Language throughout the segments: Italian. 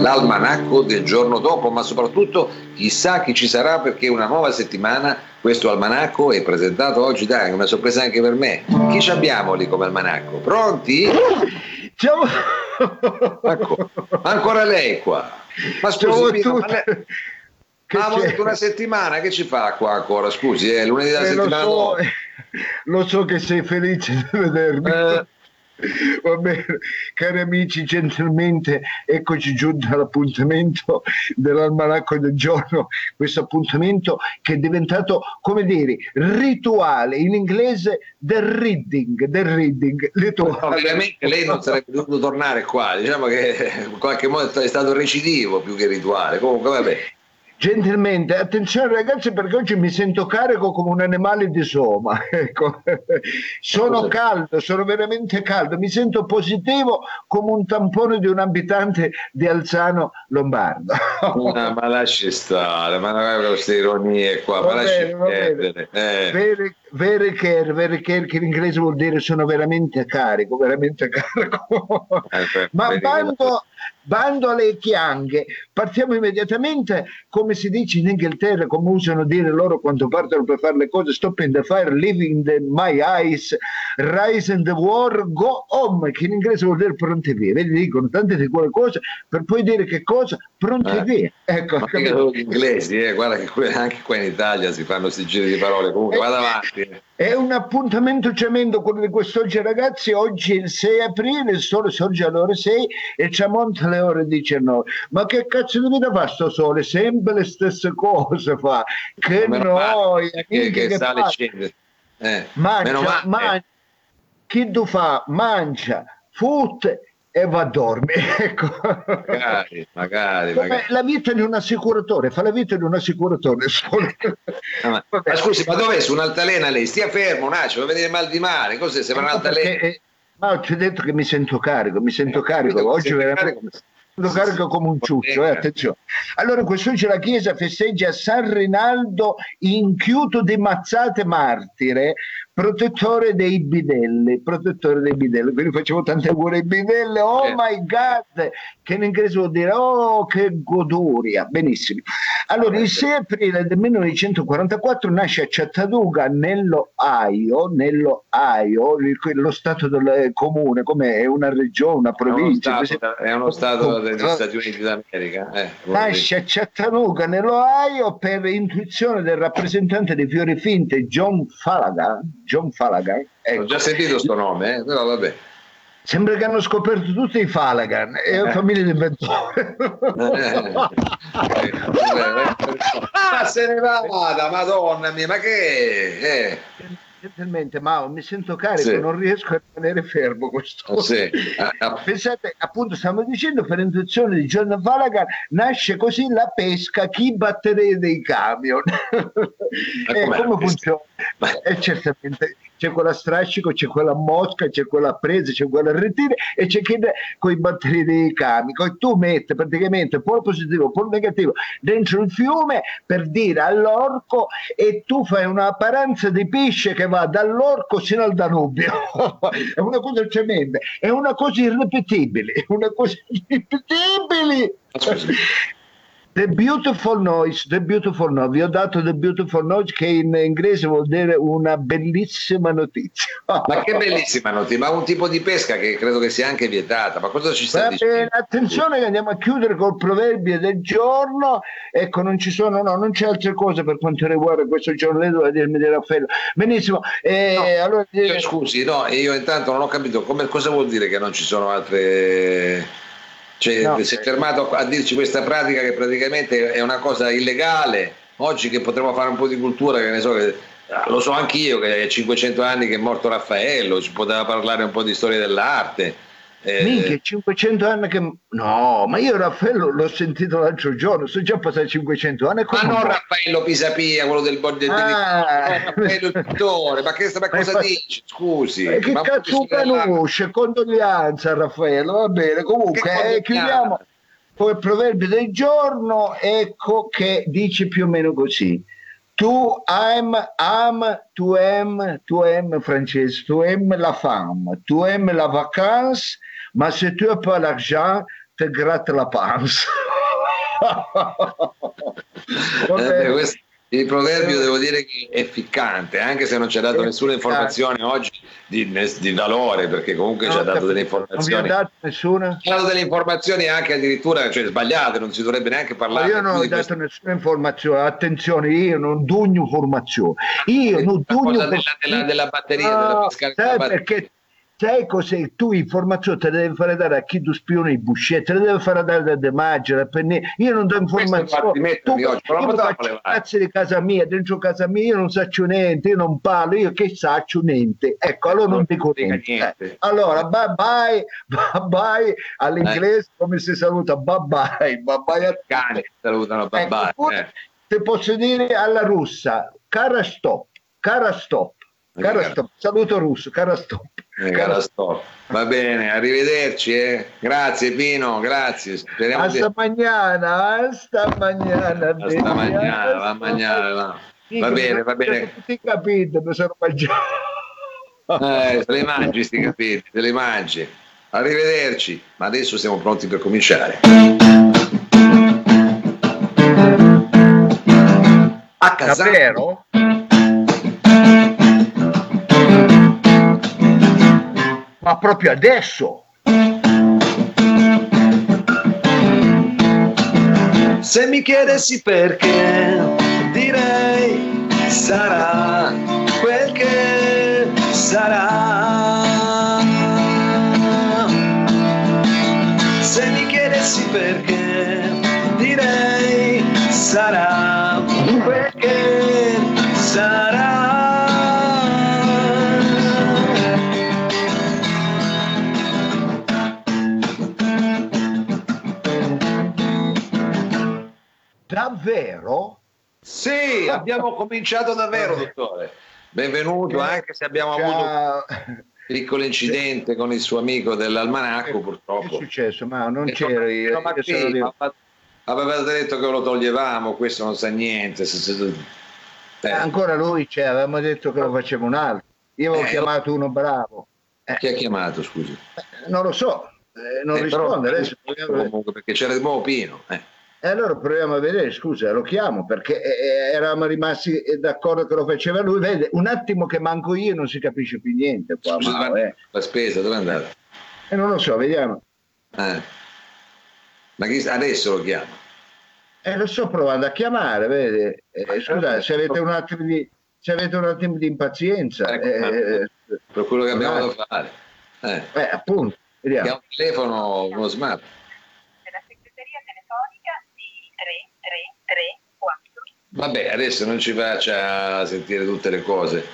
l'almanacco del giorno dopo, ma soprattutto chissà chi ci sarà perché una nuova settimana questo almanacco è presentato oggi, dai, una sorpresa anche per me. Chi ci abbiamo lì come almanacco? Pronti? Ciao. Ecco, ancora lei qua. Ma Ciao scusi, Pino, ma avevo c'è? detto una settimana, che ci fa qua ancora? Scusi, è lunedì della Eh, lo, settimana so, dopo. eh, lo so che sei felice di vedermi. Eh. Va bene, cari amici, gentilmente eccoci giunti all'appuntamento dell'almanacco del giorno, questo appuntamento che è diventato, come dire, rituale, in inglese the reading, the reading, rituale. veramente lei non sarebbe dovuto tornare qua, diciamo che in qualche modo è stato recidivo più che rituale. Comunque, vabbè. Gentilmente, attenzione ragazzi perché oggi mi sento carico come un animale di soma. Ecco. Sono caldo, sono veramente caldo, mi sento positivo come un tampone di un abitante di Alzano Lombardo. Ah, ma lasci stare, ma non hai queste ironie qua, ma Va lasci bene, bene. perdere. Eh. Very care, very care, che in inglese vuol dire sono veramente carico, veramente carico. Eh, Ma bando, bando alle chianghe, partiamo immediatamente, come si dice in Inghilterra, come usano dire loro quando partono per fare le cose, stop in the fire, living the my eyes, rise in the war, go home, che in inglese vuol dire pronti via. Vedi, dicono tante di quelle cose per poi dire che cosa? Pronti Eh. via. Ecco, solo gli inglesi, eh, guarda che anche qua in Italia si fanno questi giri di parole. Comunque, vada avanti. È un appuntamento tremendo quello di quest'oggi ragazzi, oggi è il 6 aprile, il sole sorge alle ore 6 e tramonta alle ore 19. Ma che cazzo di vita fa sto sole? Sempre le stesse cose fa. Che noia, che, minchia, che che sale scende. Eh, Mangia, mangia. Chi tu fa? Mangia, fotte e va a dormire. Ecco. Magari, magari, magari. la vita di un assicuratore, fa la vita di un assicuratore. sole. Ah, ma, ma scusi, ma dov'è su un'altalena lei? Stia fermo un attimo, va a vedere mal di mare. Cos'è? Sembra Eh, no, un'altalena. perché, eh, ma ti ho detto che mi sento carico, mi sento carico. Oggi veramente carico? sento carico come un ciuccio, eh, attenzione. Allora, quest'oggi la Chiesa festeggia San Rinaldo inchiuto di mazzate martire, protettore dei bidelli, protettore dei bidelli. Quindi facevo tante auguri ai bidelli. Oh Eh. my God! Che in inglese vuol dire oh che goduria. Benissimo. Allora, il 6 aprile del 1944 nasce a Chattanooga, nello Ohio, nello Ohio, il- lo stato del eh, comune, come è una regione, una È uno provincia. stato, è uno stato degli Stati Uniti d'America. Eh, Nasce a Chattanooga, nell'Ohio, per intuizione del rappresentante dei fiori finte John Fallaghan. John Fallaghan. dire. ecco. Ho già sentito sto nome, eh, però vabbè. Sembra che hanno scoperto tutti i Fallaghan, è una Eh. famiglia di inventori. Ma se ne vada, madonna mia, ma che è? Eh, Gentilmente, Mao, mi sento carico, Sì. non riesco a rimanere fermo questo. oh, sì. Ah, ah, Pensate, appunto, stiamo dicendo per intuizione di John Fallaghan nasce così la pesca, chi batterei dei camion. La come funziona? Ma- Eh, certamente c'è quella strascico, c'è quella mosca, c'è quella presa, c'è quella a ritire e c'è chi con i batteri dei camion. E tu metti praticamente polo positivo, polo negativo dentro il fiume per dire all'orco e tu fai un'apparenza di pesce che va dall'orco sino al Danubio. è una cosa tremenda, è una cosa irripetibile, è una cosa irripetibile. The Beautiful Noise, The Beautiful Noise, vi ho dato The Beautiful Noise che in inglese vuol dire una bellissima notizia. Ma che bellissima notizia, ma un tipo di pesca che credo che sia anche vietata, ma cosa ci sta dicendo? attenzione che andiamo a chiudere col proverbio del giorno. Ecco, non ci sono, no, non c'è altre cose per quanto riguarda questo giorno. Doveva dirmi di Raffaello. Benissimo. eh, No, allora, Io, eh, scusi, no, io intanto non ho capito come, cosa vuol dire che non ci sono altre... Cioè, No. si è fermato a dirci questa pratica che praticamente è una cosa illegale. Oggi che potremmo fare un po' di cultura, che ne so, che, lo so anch'io che è 500 anni che è morto Raffaello, ci poteva parlare un po' di storia dell'arte. Eh, Minchia, 500 anni che... No, ma io Raffaello l'ho sentito l'altro giorno, sono già passati 500 anni. ma non no? Raffaello Pisapia, quello del del Ah. Raffaello il pittore, ma, che, ma Ma cosa infatti- dici? Scusi. E che ma cazzo si parla- conosce? Condoglianza Raffaello, va bene, comunque Che eh, chiudiamo. come proverbio del giorno, ecco che dice più o meno così. Tu aimes, am, tu aimes, tu aimes francese, tu aimes la femme, tu aimes la vacanze, ma se tu n'as pas l'argent, te gratte la panza. eh, questo, il proverbio devo dire che è ficcante, anche se non ci ha dato nessuna informazione oggi di, di valore, perché comunque no, ci ha dato delle informazioni. Non vi ha dato nessuna? Ci ha dato delle informazioni anche addirittura cioè, sbagliate, non si dovrebbe neanche parlare. Ma io non ho dato questo... nessuna informazione, attenzione, io non dugno informazione. Io non dugno della, della, della, batteria, no, della sai perché sai cos'è? Tu informazioni te le devi fare dare a chi tu spioni i buscetti, te le devi fare dare da De Maggio. Io non do informazioni. Tu, io faccio cazzo di casa mia, dentro casa mia io non saccio niente, io non parlo, io che saccio niente. Ecco, allora non, non dico niente. Eh. Allora, bye bye, bye bye all'inglese eh. come si saluta, bye bye, bye bye a cani salutano, bye ecco, bye. Eh. Te posso dire alla russa, cara stop, cara stop. Cara stop, saluto russo, cara stop. Eh, cara stop. Va bene, arrivederci. Eh. Grazie Pino, grazie. Speriamo hasta di... mañana, hasta mañana. Hasta mañana, va mañana. Va, va bene, va bene. Tutti capite, mi sono mangiato. Eh, se li mangi sti capiti, se li mangi. Arrivederci, ma adesso siamo pronti per cominciare. A casa. Davvero? Ma proprio adesso. Se mi chiedessi perché, direi sarà quel che sarà. Se mi chiedessi perché, direi sarà quel che sarà. Davvero? Sì, abbiamo cominciato davvero, dottore. Benvenuto, anche se abbiamo Ciao. avuto un piccolo incidente con il suo amico dell'almanacco, purtroppo. Che è successo? Ma non e c'eri. io. Ma sì, aveva detto che lo toglievamo, questo non sa niente. Eh. Ancora lui c'è, avevamo detto che lo faceva un altro. Io avevo eh, chiamato uno bravo. Eh. Chi ha chiamato, scusi? non lo so, eh, non risponde. Adesso... Comunque, perché c'era il nuovo Pino. Eh. E allora proviamo a vedere, scusa, lo chiamo perché eh, eh, eravamo rimasti d'accordo che lo faceva lui. Vede, un attimo che manco io non si capisce più niente. Qua, scusa, ma, eh. La spesa, dove è andata? Eh, non lo so, vediamo. Eh. Ma chi, adesso lo chiamo? Eh, lo sto provando a chiamare, vede. Eh, scusate, se avete un attimo di, se avete un attimo di impazienza. Ecco, eh, per quello che abbiamo da fare. Eh. appunto, vediamo. Ha un telefono, uno smart. 3, 4. Vabbè, adesso non ci faccia sentire tutte le cose.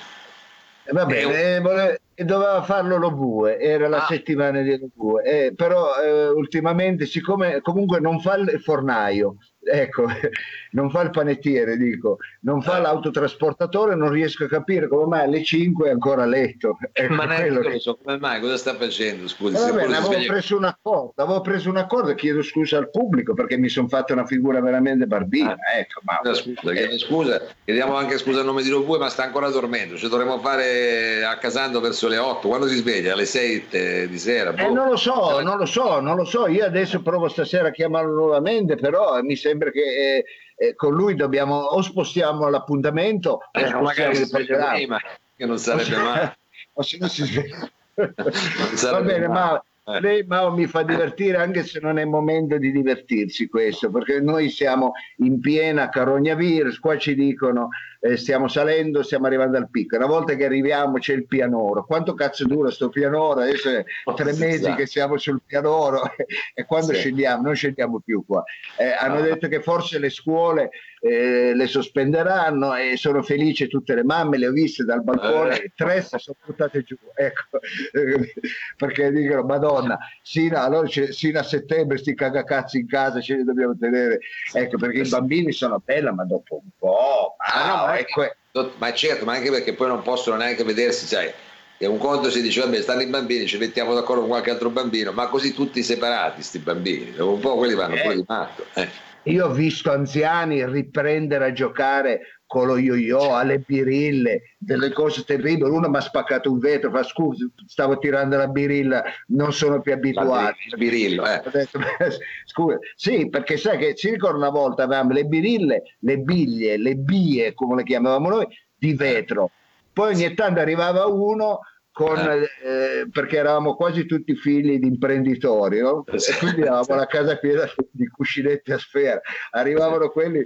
Eh, va bene, eh, vole- doveva farlo lo bue, era la ah. settimana di lo bue, eh, però eh, ultimamente siccome comunque non fa il fornaio, ecco, non fa il panettiere, dico, non fa ah. l'autotrasportatore, non riesco a capire come mai alle 5 è ancora a letto. Ecco, Ma neanche che... so come mai, cosa sta facendo? Scusi, eh, vabbè, avevo sveglia... preso un accordo, avevo preso un accordo, chiedo scusa al pubblico perché mi sono fatto una figura veramente barbina. Ah. Ecco, ma... scusa, eh. scusa, chiediamo anche scusa a nome di Robue, ma sta ancora dormendo, ci dovremmo fare a Casando verso le 8, quando si sveglia? Alle 6 di sera? Eh, non lo so, non lo so, non lo so, io adesso provo stasera a chiamarlo nuovamente, però mi sembra che eh, eh, con lui dobbiamo o spostiamo l'appuntamento eh, o magari si prima, che non sarebbe mai. o se no si sveglia. Va bene, ma eh. lei Mao mi fa divertire anche se non è momento di divertirsi questo, perché noi siamo in piena carogna virus, qua ci dicono eh, stiamo salendo, stiamo arrivando al picco. Una volta che arriviamo c'è il pianoro. Quanto cazzo dura sto pianoro? Adesso è oh, tre mesi che siamo sul pianoro e quando sì. scendiamo, non scendiamo più qua. Eh, hanno detto che forse le scuole eh, le sospenderanno e sono felice tutte le mamme, le ho viste dal balcone, eh. tre si sono buttate giù, ecco, perché dicono Madonna, sino, allora sino a settembre sti cagacazzi in casa ce li dobbiamo tenere, ecco perché i bambini sono bella ma dopo un po', ma, ah, no, ma, ecco, ma certo, ma anche perché poi non possono neanche vedersi, sai, E un conto si dice, vabbè, stanno i bambini, ci mettiamo d'accordo con qualche altro bambino, ma così tutti separati, questi bambini. Dopo un po' quelli vanno eh. poi di matto. Eh. Io ho visto anziani riprendere a giocare con lo yo-yo, alle birille, delle cose terribili. Uno mi ha spaccato un vetro, fa scusa, stavo tirando la birilla, non sono più abituato. Il birillo, eh. Detto, scusa, sì, perché sai che si ricorda una volta avevamo le birille, le biglie, le bie, come le chiamavamo noi, di vetro. Poi ogni tanto arrivava uno con, eh. Eh, perché eravamo quasi tutti figli di imprenditori, no? e quindi avevamo la casa piena di cuscinetti a sfera. Arrivavano quelli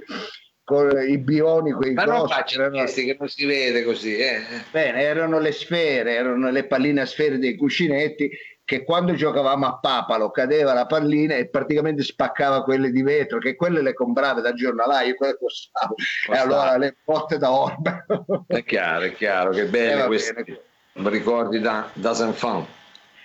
con i bioni, quei Ma non faccio erano... che non si vede così. Eh. Bene, erano le sfere, erano le palline a sfere dei cuscinetti che quando giocavamo a papalo cadeva la pallina e praticamente spaccava quelle di vetro, che quelle le comprava da giornalaio, quelle costavano. E allora le porte da orbe. È chiaro, è chiaro, che belle eh, queste. Bene ricordi da, da San Fan.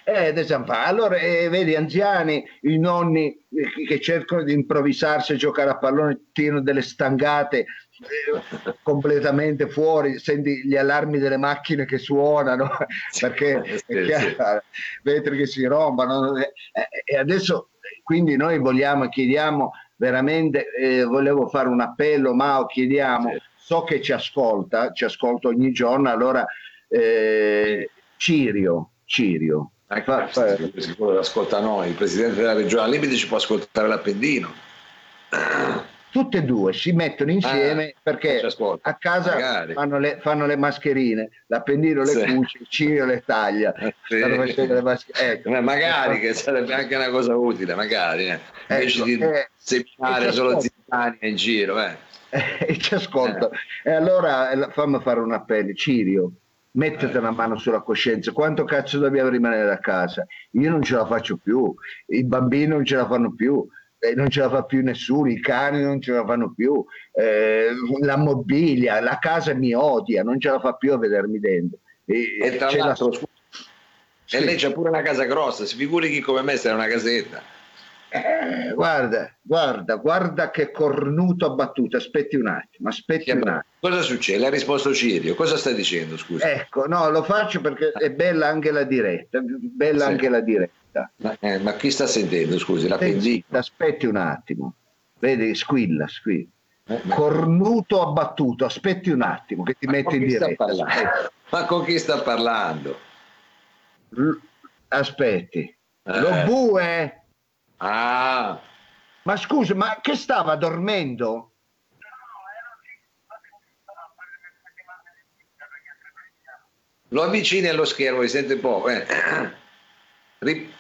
Eh, da San Fan. Allora, eh, vedi, anziani, i nonni eh, che cercano di improvvisarsi a giocare a pallone, tirano delle stangate eh, completamente fuori, senti gli allarmi delle macchine che suonano, perché è chiaro, vetri che si rompano. Eh, e adesso, quindi noi vogliamo, chiediamo veramente, eh, volevo fare un appello, Mao, chiediamo, so che ci ascolta, ci ascolta ogni giorno, allora eh, Cirio, Cirio. Ecco, fa, fa... sicuro ascolta noi, il presidente della regione Limiti ci può ascoltare l'Appendino. Tutte e due si mettono insieme ah, perché a casa fanno le, fanno le, mascherine, l'Appendino le sì. cuce, il Cirio le taglia. Sì. Le ecco. Eh, magari che sarebbe anche una cosa utile, magari, eh. invece ecco, di eh, seminare solo zittani in giro. Eh. e ci ascolto. E allora eh, fammi fare un appello, Cirio mettete una mano sulla coscienza, quanto cazzo dobbiamo rimanere a casa? Io non ce la faccio più, i bambini non ce la fanno più, eh, non ce la fa più nessuno, i cani non ce la fanno più, eh, la mobilia, la casa mi odia, non ce la fa più a vedermi dentro. E, e tra l'altro, la... sì. e lei c'ha pure una casa grossa, si figuri chi come me se è una casetta. Eh, guarda, guarda, guarda che cornuto abbattuto. Aspetti un attimo, aspetti un attimo. Cosa succede? Ha risposto Cirio. Cosa stai dicendo? Scusa. Ecco, no, lo faccio perché è bella anche la diretta. Bella sì. anche la diretta. Ma, eh, ma, chi sta sentendo? Scusi, la Pendino. Aspetti un attimo. Vedi, squilla, squilla. Eh, cornuto abbattuto. Aspetti un attimo che ti ma metti in diretta. Ma con chi sta parlando? Aspetti. Eh. Lo bue Ah. Ma scusa, ma che stava dormendo? Lo avvicini allo schermo, li sente poco. Eh. Rip...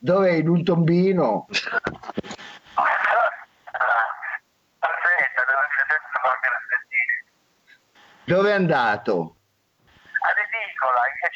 Dov'è in un tombino? Dove è andato? All'edicola, in via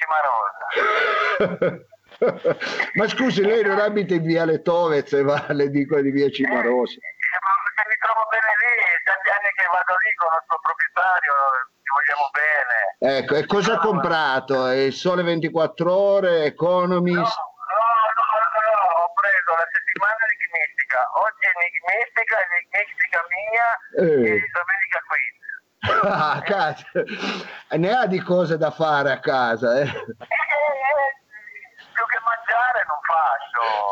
Cimarosa. Ma scusi, lei non abita in via Letovez e va alle dico di via Cimarosa? Eh, ma mi trovo bene lì, tanti anni che vado lì con il suo proprietario, ci vogliamo bene. Ecco, e cosa ha comprato? Il Sole 24 Ore, Economist? No, no, no, no, ho preso la settimana enigmistica, oggi enigmistica, enigmistica mia eh. e domenica qui. Ah, cazzo. Ne ha di cose da fare a casa, eh?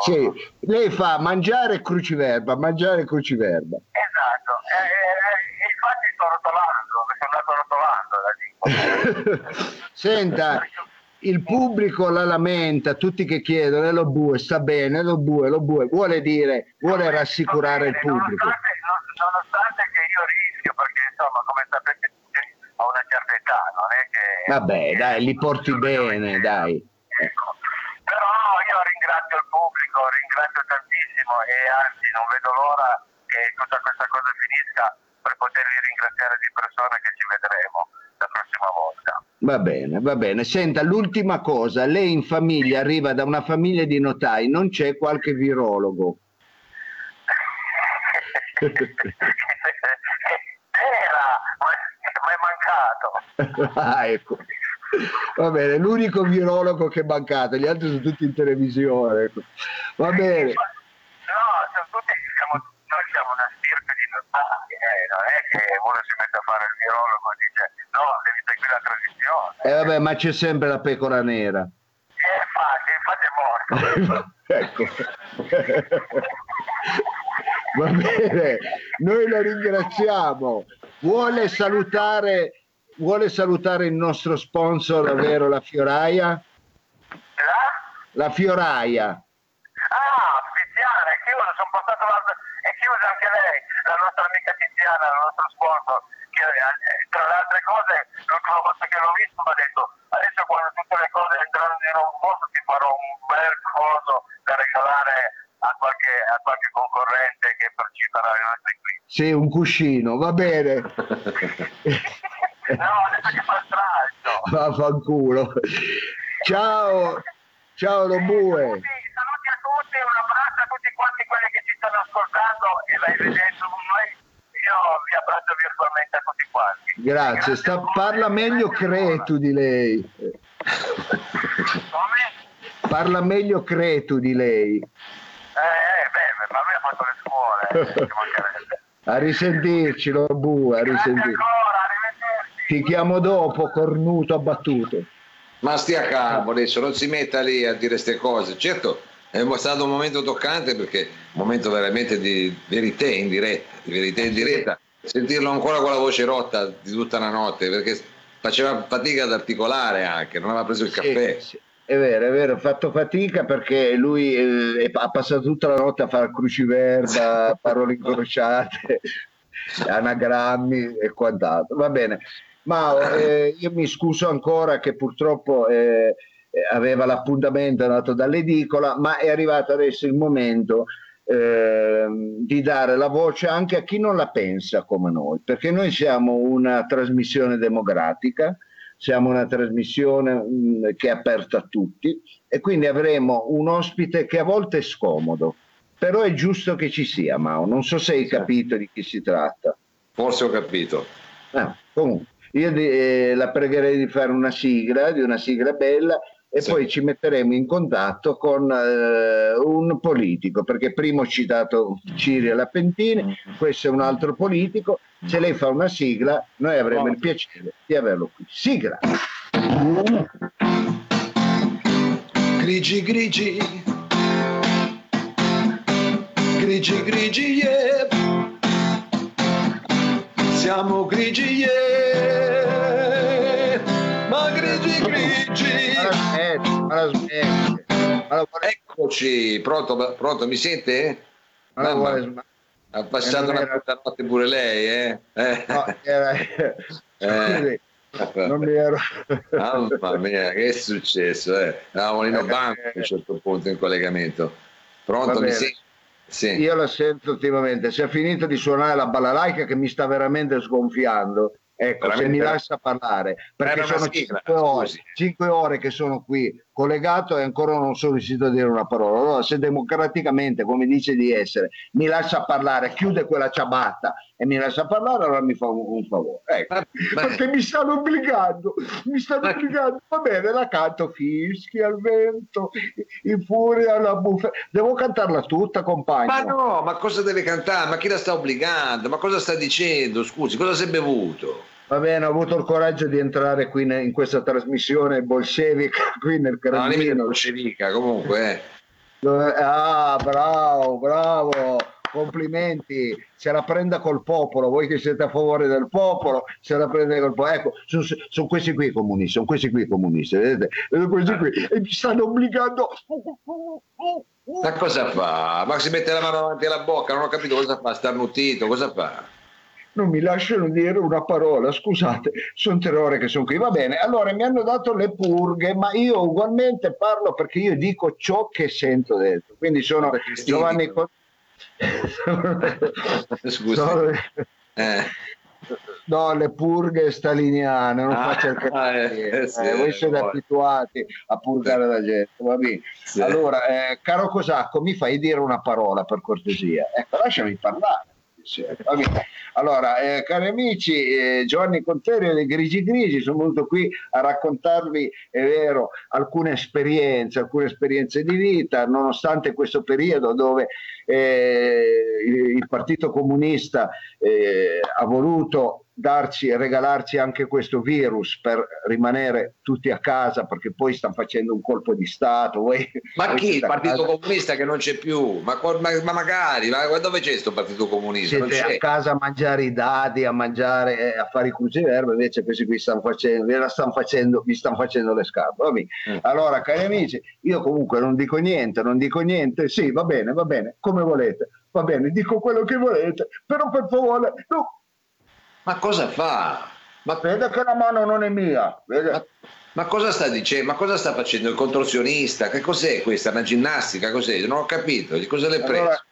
Sì, lei fa mangiare cruciverba, mangiare cruciverba. Esatto, e, e, infatti sto rotolando, sono andato rotolando. Senta, il pubblico la lamenta, tutti che chiedono, e lo bue sta bene, lo bue, lo bue, vuole dire, vuole rassicurare il pubblico. Nonostante, nonostante che io rischio, perché insomma, come sapete, ho una certa età, non è che... Vabbè, dai, li porti bene, dai. Ecco ringrazio il pubblico, ringrazio tantissimo e anzi non vedo l'ora che tutta questa cosa finisca per potervi ringraziare di persona che ci vedremo la prossima volta. Va bene, va bene. Senta, l'ultima cosa, lei in famiglia arriva da una famiglia di notai, non c'è qualche virologo? Era, ma è mancato. ah, ecco. Va bene, l'unico virologo che è mancato, gli altri sono tutti in televisione. Ecco. Va bene. No, sono tutti, siamo, noi siamo una stirpe di normali, eh, non è che uno si mette a fare il virologo e dice no, devi trasmissione. Eh vabbè, ma c'è sempre la pecora nera. Eh, infatti, infatti è morto. ecco. Va bene, noi la ringraziamo. Vuole salutare, vuole salutare il nostro sponsor, ovvero la Fioraia? La? La Fioraia. Ah, Tiziana, è chiusa, sono passato l'altro, è chiusa anche lei, la nostra amica Tiziana, il nostro sponsor, che eh, tra le altre cose, l'ultima volta che l'ho visto mi ha detto, adesso quando tutte le cose entrano in un posto ti farò un bel coso da regalare a qualche, a qualche concorrente che parteciperà ai nostri qui. Sì, un cuscino, va bene. no, adesso che fa stralcio. Vaffanculo. Ciao, ciao Lobue. Saluti a tutti, un abbraccio a tutti quanti quelli che ci stanno ascoltando e l'hai vedendo con noi. Io vi abbraccio virtualmente a tutti quanti. Grazie, sta, a parla meglio Cretu di lei. Come? Parla meglio Cretu di lei. Eh, eh, beh, ma lui ha fatto le scuole. A risentirci Lobue, a Grazie risentirci. Ti chiamo dopo, cornuto abbattuto. Ma stia calmo adesso, non si metta lì a dire queste cose. Certo, è stato un momento toccante perché un momento veramente di verità in diretta, di verità in diretta. Sentirlo ancora con la voce rotta di tutta la notte perché faceva fatica ad articolare anche, non aveva preso il caffè. Sì, sì, È vero, è vero, ho fatto fatica perché lui eh, è- ha passato tutta la notte a fare cruciverba, parole incrociate, anagrammi e quant'altro. Va bene, ma eh, io mi scuso ancora che purtroppo eh, eh, aveva l'appuntamento dato dall'edicola, ma è arrivato adesso il momento ehm, di dare la voce anche a chi non la pensa come noi, perché noi siamo una trasmissione democratica, siamo una trasmissione mh, che è aperta a tutti e quindi avremo un ospite che a volte è scomodo, però è giusto che ci sia, Mao. Non so se hai capito di chi si tratta. Forse ho capito. Ah, comunque, io eh, la pregherei di fare una sigla, di una sigla bella, e Sì. poi ci metteremo in contatto con eh, un politico, perché prima ho citato Cirio Lapentini, questo è un altro politico. Se lei fa una sigla, noi avremo il piacere di averlo qui. Sigla! Grigi grigi, grigi grigi, yeah. Siamo grigi, yeah. Ma grigi grigi. Ma la la vuole, Eccoci, pronto, pronto, mi sente? ma la Mamma, ha passato una era- notte pure lei, eh? Eh. no, era- scusi, non mi ero... Mamma mia, che è successo? Eh? Eravamo in banco a un certo punto in collegamento. Pronto, mi? Sì. Io la sento ultimamente, si è finito di suonare la balalaica che mi sta veramente sgonfiando. Ecco, se Veramente? mi lascia parlare, perché sono sigla, 5 ore, scusi. cinque ore che sono qui collegato e ancora non sono riuscito a dire una parola. Allora, se democraticamente, come dice di essere, mi lascia parlare, chiude quella ciabatta e mi lascia parlare, allora mi fa un, un favore. Ecco. Ma- Perché mi stanno obbligando, mi stanno Ma- obbligando. Va bene, la canto fischi al vento, in furia alla bufera. Devo cantarla tutta, compagno. Ma no, ma cosa deve cantare? Ma chi la sta obbligando? Ma cosa sta dicendo? Scusi, cosa si è bevuto? Va bene, ho avuto il coraggio di entrare qui ne- in questa trasmissione bolscevica, qui nel No, mica Carlino. bolscevica, comunque. Eh. Dove- Ah, bravo, bravo, complimenti. Se la prenda col popolo, voi che siete a favore del popolo, se la prende col popolo. Ecco, sono, sono questi qui i comunisti, sono questi qui i comunisti, vedete? Sono questi qui e mi stanno obbligando. Ma cosa fa? Ma si mette la mano davanti alla bocca, non ho capito cosa fa, starnutito, cosa fa? non mi lasciano dire una parola, scusate, sono tre ore che sono qui, va bene, allora mi hanno dato le purghe, ma io ugualmente parlo perché io dico ciò che sento dentro, quindi sono Giovanni... dicendo? Scusi. sono- Eh. No, le purghe staliniane, non Ah, faccia il eh, eh, sì, voi siete vuole. abituati a purgare la gente, va bene. Sì. Allora, eh, caro Cosacco, mi fai dire una parola per cortesia? Ecco, lasciami parlare. Sì. Allora, eh, cari amici, eh, Giovanni Conterio dei Grigi Grigi, sono venuto qui a raccontarvi, è vero, alcune esperienze, alcune esperienze di vita, nonostante questo periodo dove eh, il, il Partito Comunista eh, ha voluto darci, regalarci anche questo virus per rimanere tutti a casa perché poi stanno facendo un colpo di Stato. Voi, ma chi? Il Partito? Comunista che non c'è più? Ma, ma, ma magari, ma dove c'è questo Partito Comunista? Siete a casa a mangiare i dadi, a mangiare, eh, a fare i cruciverbi, invece questi qui stanno facendo, vi stanno facendo, vi stanno facendo le scarpe. Mm. Allora, cari amici, io comunque non dico niente, non dico niente, sì, va bene, va bene, come volete, va bene, dico quello che volete, però per favore, no, ma cosa fa? Ma vede che la mano non è mia. Ma, ma, cosa sta dicendo? Ma cosa sta facendo il contorsionista? Che cos'è questa? Una ginnastica? Cos'è? Non ho capito. Di cosa l'hai preso? Allora,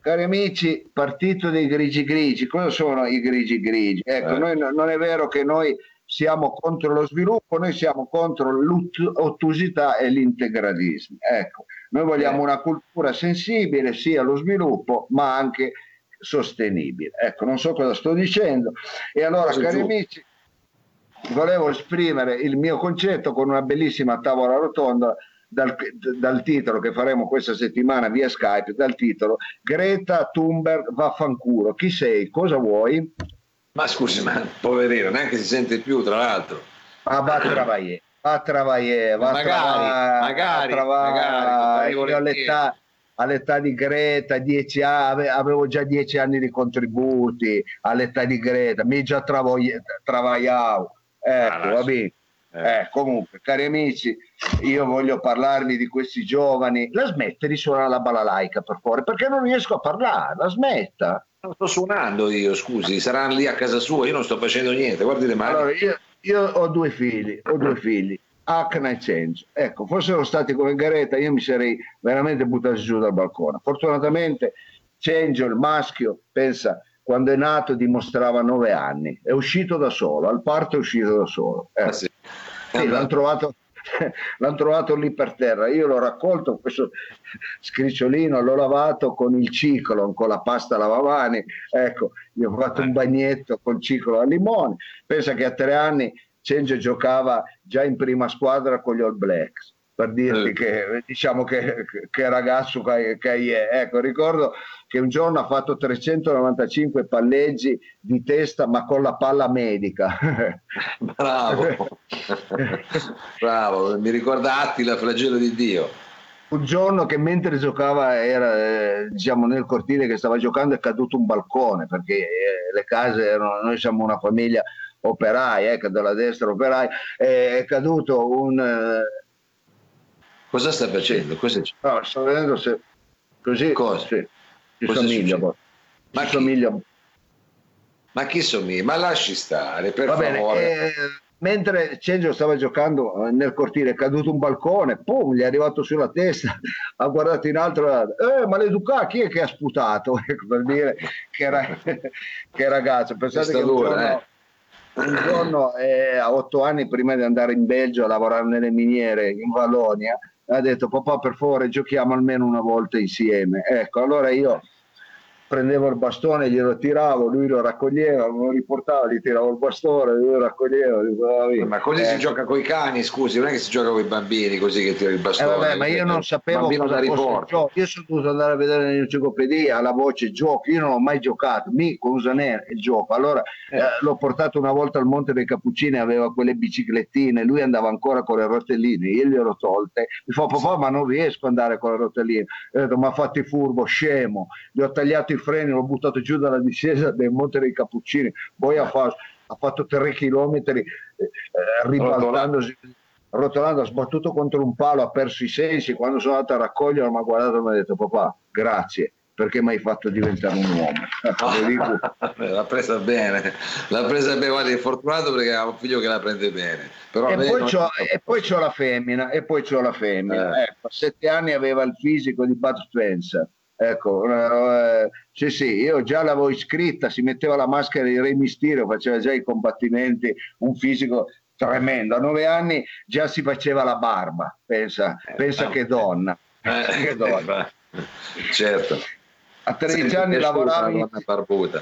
cari amici, partito dei grigi grigi. Cosa sono i grigi grigi? Ecco, eh. noi, non è vero che noi siamo contro lo sviluppo, noi siamo contro l'ottusità e l'integralismo. Ecco, noi vogliamo eh. una cultura sensibile sia allo sviluppo, ma anche sostenibile. Ecco, non so cosa sto dicendo. E allora, cari giù. amici, volevo esprimere il mio concetto con una bellissima tavola rotonda dal, dal, titolo che faremo questa settimana via Skype, dal titolo Greta Thunberg vaffanculo. Chi sei? Cosa vuoi? Ma scusi, ma poverino, neanche si sente più, tra l'altro. Ah, va a travagliare, va a travagliare, va a magari, magari, magari, magari all'età di Greta, dieci anni, avevo già dieci anni di contributi all'età di Greta, mi già travagliavo. Ecco, ah, va bene. Eh. eh. comunque, cari amici, io voglio parlarvi di questi giovani. La smette di suonare la balalaica, per favore, perché non riesco a parlare. La smetta. Non sto suonando io, scusi, saranno lì a casa sua, io non sto facendo niente, guardi le mani. Allora, io, io ho due figli, ho due figli. Acna e Censo. Ecco, fossero stati come Garetta io mi sarei veramente buttato giù dal balcone. Fortunatamente Censo, il maschio, pensa, quando è nato dimostrava nove anni, è uscito da solo, al parto è uscito da solo. Ecco. Ah, sì. Sì, l'hanno trovato, l'hanno trovato lì per terra. Io l'ho raccolto questo scricciolino, l'ho lavato con il ciclo, con la pasta lavamani. Ecco, gli ho fatto un bagnetto col ciclo al limone. Pensa che a tre anni Cencio giocava già in prima squadra con gli All Blacks per dirti eh. che diciamo che, che ragazzo che, che è. Ecco, ricordo che un giorno ha fatto 395 palleggi di testa ma con la palla medica. Bravo, bravo, mi ricorda Attila, flagello di Dio. Un giorno che mentre giocava era eh, diciamo nel cortile che stava giocando è caduto un balcone perché eh, le case erano, noi siamo una famiglia operai, ecco, dalla destra operai, è caduto un... Eh, Cosa sta facendo? Cosa no, sto vedendo se così Cosa? Sì, ci Cosa somiglia. Ma chi? somiglia. Ma chi somiglia? Ma lasci stare, per Va favore. Bene, eh, mentre Cencio stava giocando eh, nel cortile è caduto un balcone, pum, gli è arrivato sulla testa, ha guardato in alto, eh, maleducato, chi è che ha sputato? Ecco, per dire che, era, che ragazzo, pensate che dura, eh un giorno eh, a otto anni prima di andare in Belgio a lavorare nelle miniere in Vallonia ha detto papà per favore giochiamo almeno una volta insieme ecco allora io prendevo il bastone, glielo tiravo, lui lo raccoglieva, me lo riportava, gli tiravo il bastone, lui lo raccoglieva. Dico, ma così eh. si gioca con i cani, scusi, non è che si gioca con i bambini così che tira il bastone. Eh vabbè, ma io non sapevo cosa fosse Io sono dovuto andare a vedere nell'enciclopedia la voce gioco, io non ho mai giocato, mi con Usaner il gioco. Allora eh. Eh, l'ho portato una volta al Monte dei Cappuccini, aveva quelle biciclettine, lui andava ancora con le rotelline, io glielo tolte. Mi fa papà ma non riesco ad andare con le rotelline. Ho detto ma fatti furbo, scemo, gli ho tagliato i freni, l'ho buttato giù dalla discesa del Monte dei Cappuccini, poi ha, fa, ha fatto tre chilometri eh, ribaltandosi rotolando, ha sbattuto contro un palo, ha perso i sensi. Quando sono andato a raccoglierlo, mi ha guardato e mi ha detto: Papà, grazie perché mi hai fatto diventare un uomo. l'ha presa bene, l'ha presa bene, guarda, è fortunato perché ha un figlio che la prende bene. Però e, poi non... c'ho, e poi c'ho la femmina, e poi c'ho la femmina. Eh. Ecco, a sette anni aveva il fisico di Pat Spencer Ecco, eh, sì, sì, io già l'avevo iscritta, si metteva la maschera di Re Mysterio, faceva già i combattimenti, un fisico tremendo. A nove anni già si faceva la barba, pensa, eh, pensa che donna. Eh, che donna. certo. A 13 anni lavorava in,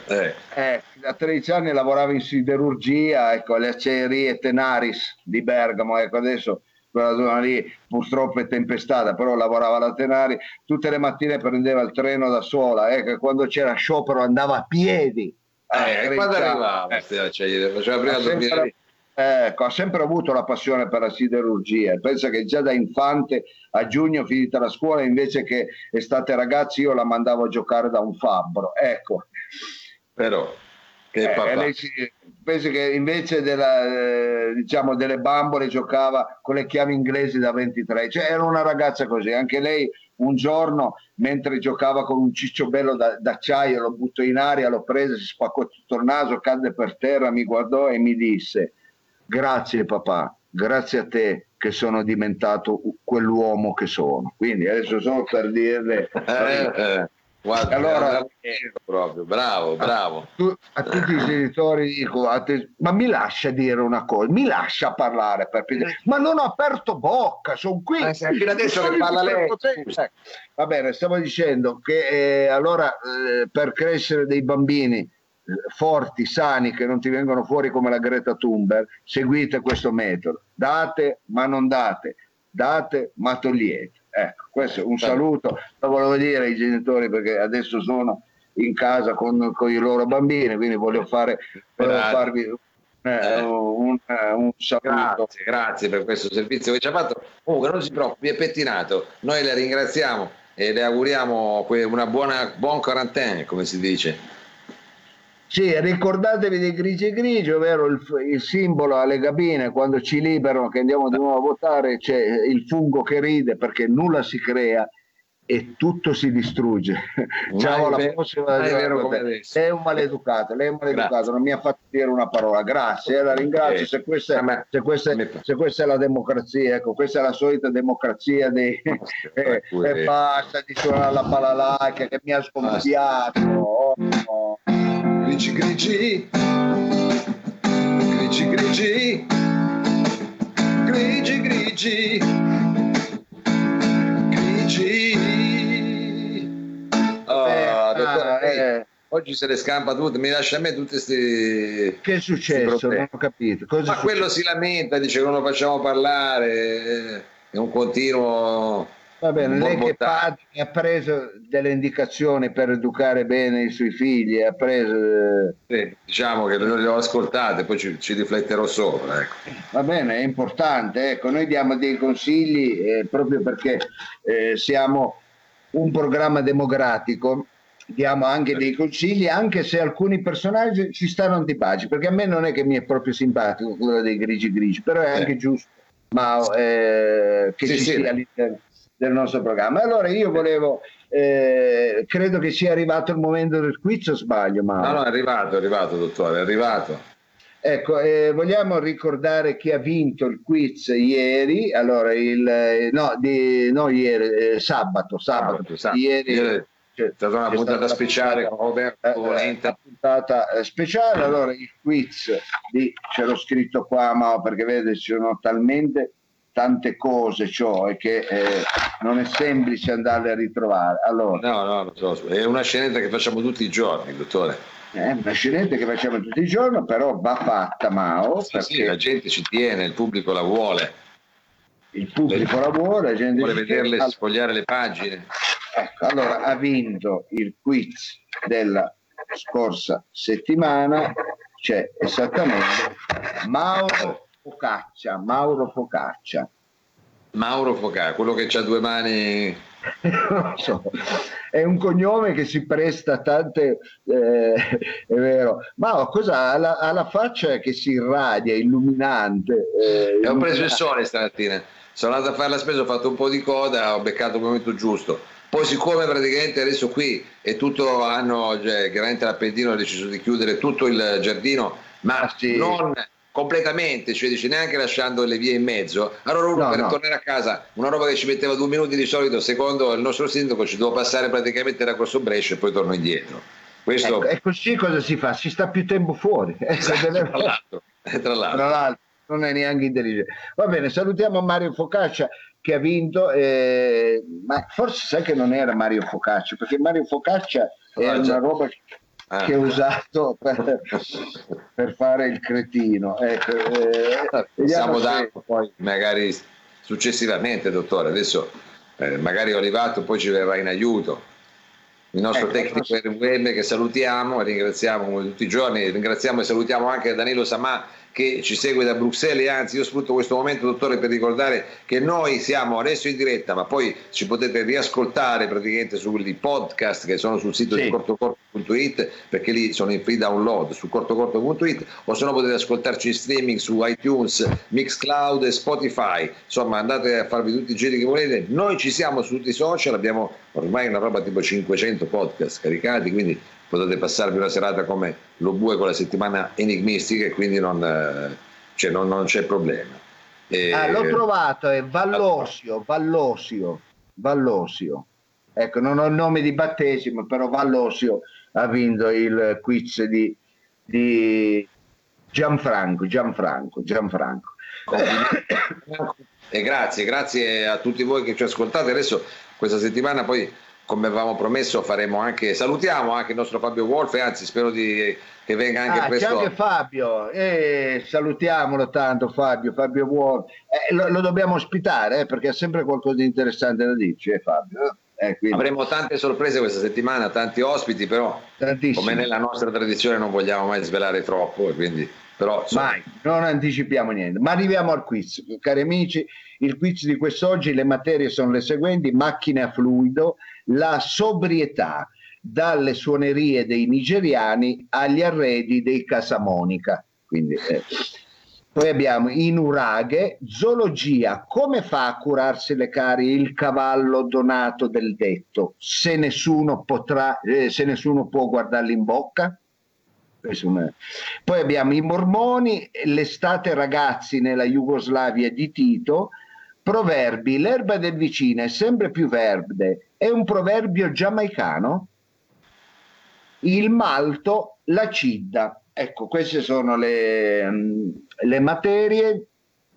eh. Eh, a 13 anni lavorava in siderurgia, ecco, alle acciaierie Tenaris di Bergamo, ecco, adesso quella zona lì purtroppo è tempestata, però lavorava alla Tenari, tutte le mattine prendeva il treno da sola, ecco, quando c'era sciopero andava a piedi, Eh, quando arrivava? Eh, cioè, faceva prima dormire Ecco, ha sempre avuto la passione per la siderurgia. Pensa che già da infante a giugno, finita la scuola, invece che estate ragazzi, io la mandavo a giocare da un fabbro. Ecco. Però, eh, si, penso che invece della, eh, diciamo, delle bambole giocava con le chiavi inglesi da 23. Cioè, era una ragazza così. Anche lei un giorno, mentre giocava con un ciccio bello da, d'acciaio, lo buttò in aria, l'ho preso, si spaccò tutto il naso, cadde per terra, mi guardò e mi disse grazie papà, grazie a te che sono diventato quell'uomo che sono. Quindi adesso sono per dirle... Eh, eh. Guarda, allora, proprio, bravo, bravo. A, tu, a tutti i genitori dico, te, ma mi lascia dire una cosa, mi lascia parlare per piacere. Ma non ho aperto bocca, sono qui. Eh, fino adesso che parla lei. Va bene, stavo dicendo che eh, allora eh, per crescere dei bambini forti, sani, che non ti vengono fuori come la Greta Thunberg, seguite questo metodo. Date ma non date, date ma togliete. Ecco, questo è un saluto, lo volevo dire ai genitori perché adesso sono in casa con, con i loro bambini, quindi voglio, fare, volevo farvi eh, eh. Un, un, saluto. Grazie, grazie per questo servizio che ci ha fatto. Comunque non si preoccupi, è pettinato. Noi le ringraziamo e le auguriamo una buona buon quarantena, come si dice. Sì, ricordatevi dei grigi grigi, ovvero il, il, simbolo alle cabine, quando ci liberano che andiamo di nuovo a votare, c'è il fungo che ride perché nulla si crea e tutto si distrugge. Ciao, alla prossima. Lei è un maleducato, lei è un maleducato, Grazie. non mi ha fatto dire una parola. Grazie, la ringrazio. Eh, se, questa è, se, questa è, se, questa è, la democrazia, ecco, questa è la solita democrazia dei... eh, e basta di suonare la palalacchia che mi ha sconfiato. Oh, no grigi grigi. Grigi grigi. Grigi grigi. Grigi. Oh, eh, dottore, ah, eh. oggi se le scampa tutte mi lascia a me tutte queste che è successo? non ho capito. Cosa ma quello si lamenta dice che non lo facciamo parlare è un continuo Va bene, lei che padre ha preso delle indicazioni per educare bene i suoi figli, ha preso... Eh, sì, diciamo che le ho ascoltate, poi ci, ci rifletterò sopra. Ecco. Va bene, è importante, ecco, noi diamo dei consigli eh, proprio perché eh, siamo un programma democratico, diamo anche dei consigli, anche se alcuni personaggi ci stanno antipatici, perché a me non è che mi è proprio simpatico quello dei grigi grigi, però è anche giusto ma, eh, che sì, ci sì. sia all'interno del nostro programma. Allora io volevo, eh, credo che sia arrivato il momento del quiz o sbaglio? Ma... No, no, è arrivato, è arrivato dottore, è arrivato. Ecco, eh, vogliamo ricordare chi ha vinto il quiz ieri, allora il, eh, no, di, no ieri, eh, sabato, sabato, sabato, sabato. ieri... ieri c'è stata una puntata speciale con Roberto eh, eh una puntata eh, speciale allora il quiz di, ce l'ho scritto qua ma perché vede ci sono talmente tante cose cioè che eh, non è semplice andarle a ritrovare. Allora, no, no, so, è una scenetta che facciamo tutti i giorni, dottore. È una scenetta che facciamo tutti i giorni, però va fatta, Mao. Sì, sì, la gente ci tiene, il pubblico la vuole. Il pubblico la vuole, la gente vuole vederle tiene. sfogliare le pagine. Ecco, allora ha vinto il quiz della scorsa settimana, c'è esattamente Mauro Focaccia, Mauro Focaccia. Mauro Focaccia, quello che ha due mani. non so, è un cognome che si presta tante, eh, è vero, ma cosa ha la, ha la, faccia che si irradia, illuminante. Eh, e ho preso il sole stamattina, sono andato a fare la spesa, ho fatto un po' di coda, ho beccato il momento giusto. Poi siccome praticamente adesso qui è tutto, hanno, cioè, chiaramente l'Appendino ha deciso di chiudere tutto il giardino, ma ah, sì. non completamente, cioè dice neanche lasciando le vie in mezzo. Allora uno no, per no. tornare a casa, una roba che ci metteva due minuti di solito, secondo il nostro sindaco ci devo passare praticamente da questo Brescia e poi torno indietro. Questo... Ecco, e così cosa si fa? Si sta più tempo fuori. Esatto, tra, l'altro, tra, l'altro. tra l'altro. non è neanche intelligente. Va bene, salutiamo Mario Focaccia che ha vinto, eh, ma forse sai che non era Mario Focaccia, perché Mario Focaccia è una roba ah. Che ho usato per, per, fare il cretino. Ecco, eh, Siamo se... poi magari successivamente, dottore. Adesso eh, magari Olivato poi ci verrà in aiuto. il nostro ecco, tecnico RVM che salutiamo e ringraziamo come tutti i giorni, ringraziamo e salutiamo anche Danilo Samà che ci segue da Bruxelles anzi io sfrutto questo momento dottore per ricordare che noi siamo adesso in diretta ma poi ci potete riascoltare praticamente sui podcast che sono sul sito sì. di cortocorto.it perché lì sono in free download su cortocorto.it o se no potete ascoltarci in streaming su iTunes, Mixcloud e Spotify insomma andate a farvi tutti i giri che volete noi ci siamo su tutti i social abbiamo ormai una roba tipo 500 podcast caricati quindi potete passarvi una serata come lo bue con la settimana enigmistica e quindi non, eh, cioè non, non c'è problema. E... Ah, l'ho trovato, è Vallosio, Vallosio, Vallosio. Ecco, non ho il nome di battesimo, però Vallosio ha vinto il quiz di, di Gianfranco, Gianfranco, Gianfranco. E grazie, grazie a tutti voi che ci ascoltate. Adesso questa settimana poi come avevamo promesso faremo anche salutiamo anche il nostro Fabio Wolf anzi spero di, che venga anche ah, presto. c'è anche Fabio eh, salutiamolo tanto Fabio Fabio Wolf. Eh, lo, lo, dobbiamo ospitare eh, perché ha sempre qualcosa di interessante da dirci eh, Fabio eh, avremo tante sorprese questa settimana tanti ospiti però come nella nostra tradizione non vogliamo mai svelare troppo e quindi però, Mai, non anticipiamo niente. Ma arriviamo al quiz, cari amici. Il quiz di quest'oggi, le materie sono le seguenti: macchine a fluido, la sobrietà, dalle suonerie dei nigeriani agli arredi dei Casamonica. Quindi, eh. Poi abbiamo in Uraghe, zoologia, come fa a curarsi le carie il cavallo donato del detto, se nessuno, potrà, eh, se nessuno può guardarli in bocca? Poi abbiamo i mormoni, l'estate ragazzi nella Jugoslavia di Tito, proverbi, l'erba del vicino è sempre più verde, è un proverbio giamaicano, il malto, la cidda. Ecco, queste sono le, mm, le materie.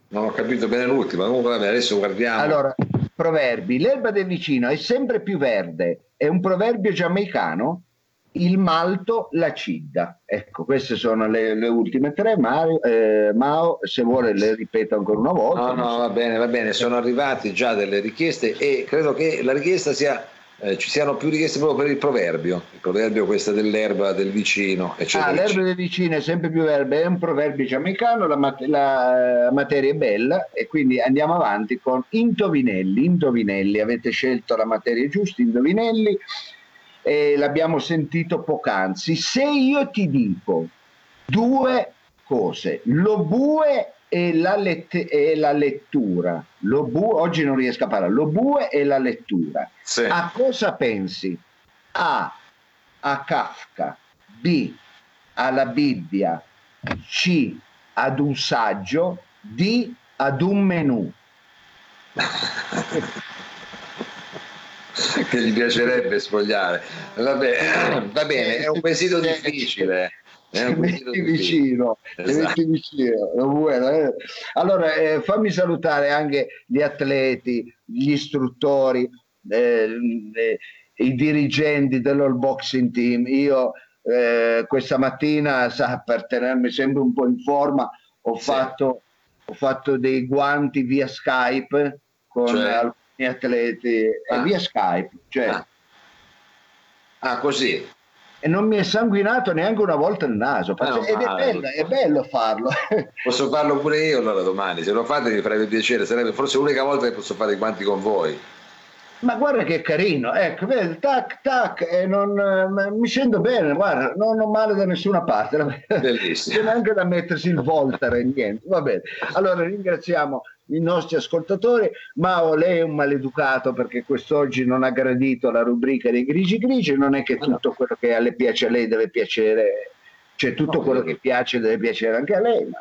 Non ho capito bene l'ultima, comunque adesso guardiamo. Allora, proverbi, l'erba del vicino è sempre più verde, è un proverbio giamaicano, il malto, la cidda. Ecco, queste sono le, le ultime tre. Mario, eh, Mao, se vuole le ripeto ancora una volta. No, no, va bene, va bene. Sono arrivate già delle richieste e credo che la richiesta sia eh, ci siano più richieste proprio per il proverbio, il proverbio questa dell'erba del vicino. Eccetera, ah, l'erba del vicino è sempre più verde, è un proverbio giamaicano, la, mat- la materia è bella e quindi andiamo avanti con indovinelli, indovinelli, avete scelto la materia giusta, indovinelli eh, l'abbiamo sentito poc'anzi. Se io ti dico due cose, lo bue e la, let- e la lettura, lo bue, oggi non riesco a parlare, lo bue e la lettura, sì. a cosa pensi? A. A Kafka, B. Alla Bibbia, C. Ad un saggio, D. Ad un menù. che gli piacerebbe sfogliare. Vabbè, va bene, è un quesito difficile. È un metti vicino, esatto. metti vicino. Eh. Allora, eh, fammi salutare anche gli atleti, gli istruttori, eh, eh, i dirigenti dell'all boxing team. Io eh, questa mattina, sa, per tenermi sempre un po' in forma, ho, sì. fatto, ho fatto dei guanti via Skype con cioè atleti ah. via Skype. Cioè, ah. ah. così. E non mi è sanguinato neanche una volta il naso. Ah, ed è bello, è bello, farlo. Posso farlo pure io allora domani. Se lo fate mi farebbe piacere. Sarebbe forse l'unica volta che posso fare i guanti con voi. Ma guarda che carino, ecco, vedi, tac, tac, e non, mi sento bene, guarda, non ho male da nessuna parte. Bellissimo. C'è neanche da mettersi il Voltare, niente. Va bene. Allora ringraziamo i nostri ascoltatori. Mao, lei è un maleducato perché quest'oggi non ha gradito la rubrica dei grigi grigi, non è che tutto quello che a lei piace a lei deve piacere, cioè tutto quello che piace deve piacere anche a lei, ma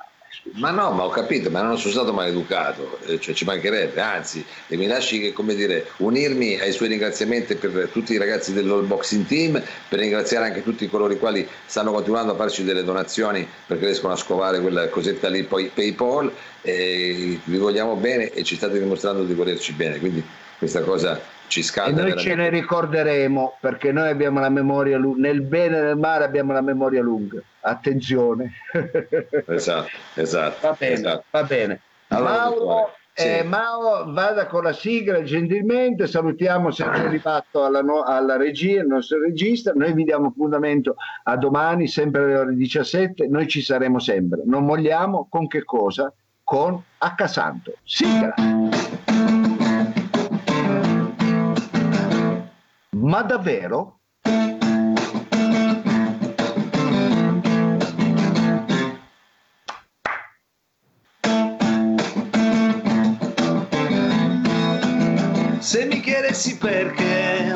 ma no, ma ho capito, ma non sono stato maleducato, eh, cioè, ci mancherebbe, anzi, e mi lasci che, come dire, unirmi ai suoi ringraziamenti per tutti i ragazzi dell'All Boxing Team, per ringraziare anche tutti coloro i quali stanno continuando a farci delle donazioni perché riescono a scovare quella cosetta lì, poi PayPal, vi vogliamo bene e ci state dimostrando di volerci bene, quindi questa cosa ci scalda. E noi veramente. ce ne ricorderemo perché noi abbiamo la memoria lunga, nel bene e nel male abbiamo la memoria lunga. Attenzione. Esatto, esatto. Va bene, esatto. Va bene. Allora, Mauro, Eh, Mao vada con la sigla gentilmente, salutiamo se è arrivato alla, no- alla regia, il nostro regista, noi vi diamo appuntamento a domani, sempre alle ore 17, noi ci saremo sempre, non molliamo con che cosa? Con Accasanto. Sigla! Ma davvero? Chiedessi perché,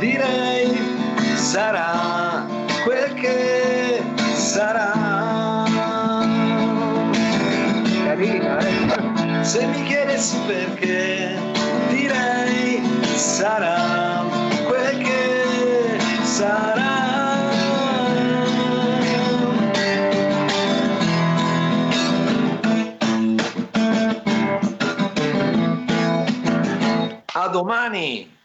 direi sarà quel che sarà. Carina, eh? Se mi chiedessi perché, direi sarà domani!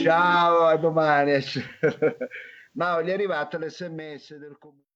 Ciao, a domani. Mao, gli è arrivato l'SMS del comune.